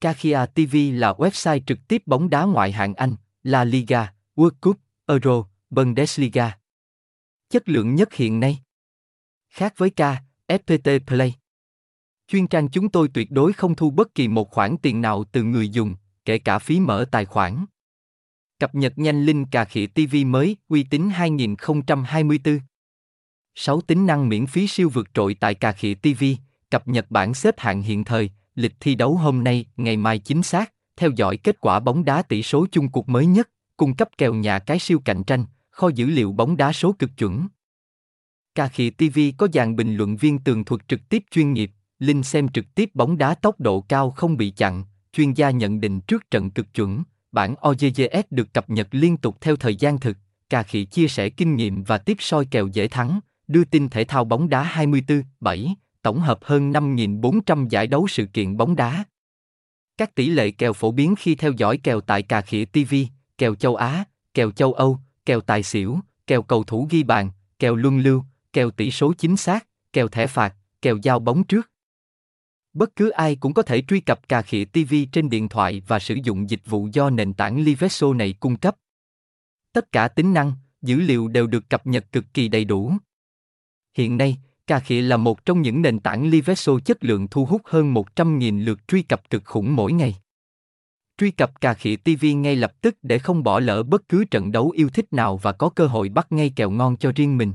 Kakia TV là website trực tiếp bóng đá ngoại hạng Anh, La Liga, World Cup, Euro, Bundesliga. Chất lượng nhất hiện nay. Khác với K, FPT Play. Chuyên trang chúng tôi tuyệt đối không thu bất kỳ một khoản tiền nào từ người dùng, kể cả phí mở tài khoản. Cập nhật nhanh link cà khịa TV mới, uy tín 2024. 6 tính năng miễn phí siêu vượt trội tại cà khịa TV, cập nhật bảng xếp hạng hiện thời, lịch thi đấu hôm nay, ngày mai chính xác, theo dõi kết quả bóng đá tỷ số chung cuộc mới nhất, cung cấp kèo nhà cái siêu cạnh tranh, kho dữ liệu bóng đá số cực chuẩn. Cà khịa TV có dàn bình luận viên tường thuật trực tiếp chuyên nghiệp, linh xem trực tiếp bóng đá tốc độ cao không bị chặn, chuyên gia nhận định trước trận cực chuẩn, bản OGGS được cập nhật liên tục theo thời gian thực, cà Khị chia sẻ kinh nghiệm và tiếp soi kèo dễ thắng, đưa tin thể thao bóng đá 24, 7, tổng hợp hơn 5.400 giải đấu sự kiện bóng đá. Các tỷ lệ kèo phổ biến khi theo dõi kèo tại cà khịa TV, kèo châu Á, kèo châu Âu, kèo tài xỉu, kèo cầu thủ ghi bàn, kèo luân lưu, kèo tỷ số chính xác, kèo thẻ phạt, kèo giao bóng trước. Bất cứ ai cũng có thể truy cập cà khịa TV trên điện thoại và sử dụng dịch vụ do nền tảng Liveso này cung cấp. Tất cả tính năng, dữ liệu đều được cập nhật cực kỳ đầy đủ. Hiện nay, cà khịa là một trong những nền tảng Liveso chất lượng thu hút hơn 100.000 lượt truy cập cực khủng mỗi ngày. Truy cập cà khịa TV ngay lập tức để không bỏ lỡ bất cứ trận đấu yêu thích nào và có cơ hội bắt ngay kèo ngon cho riêng mình.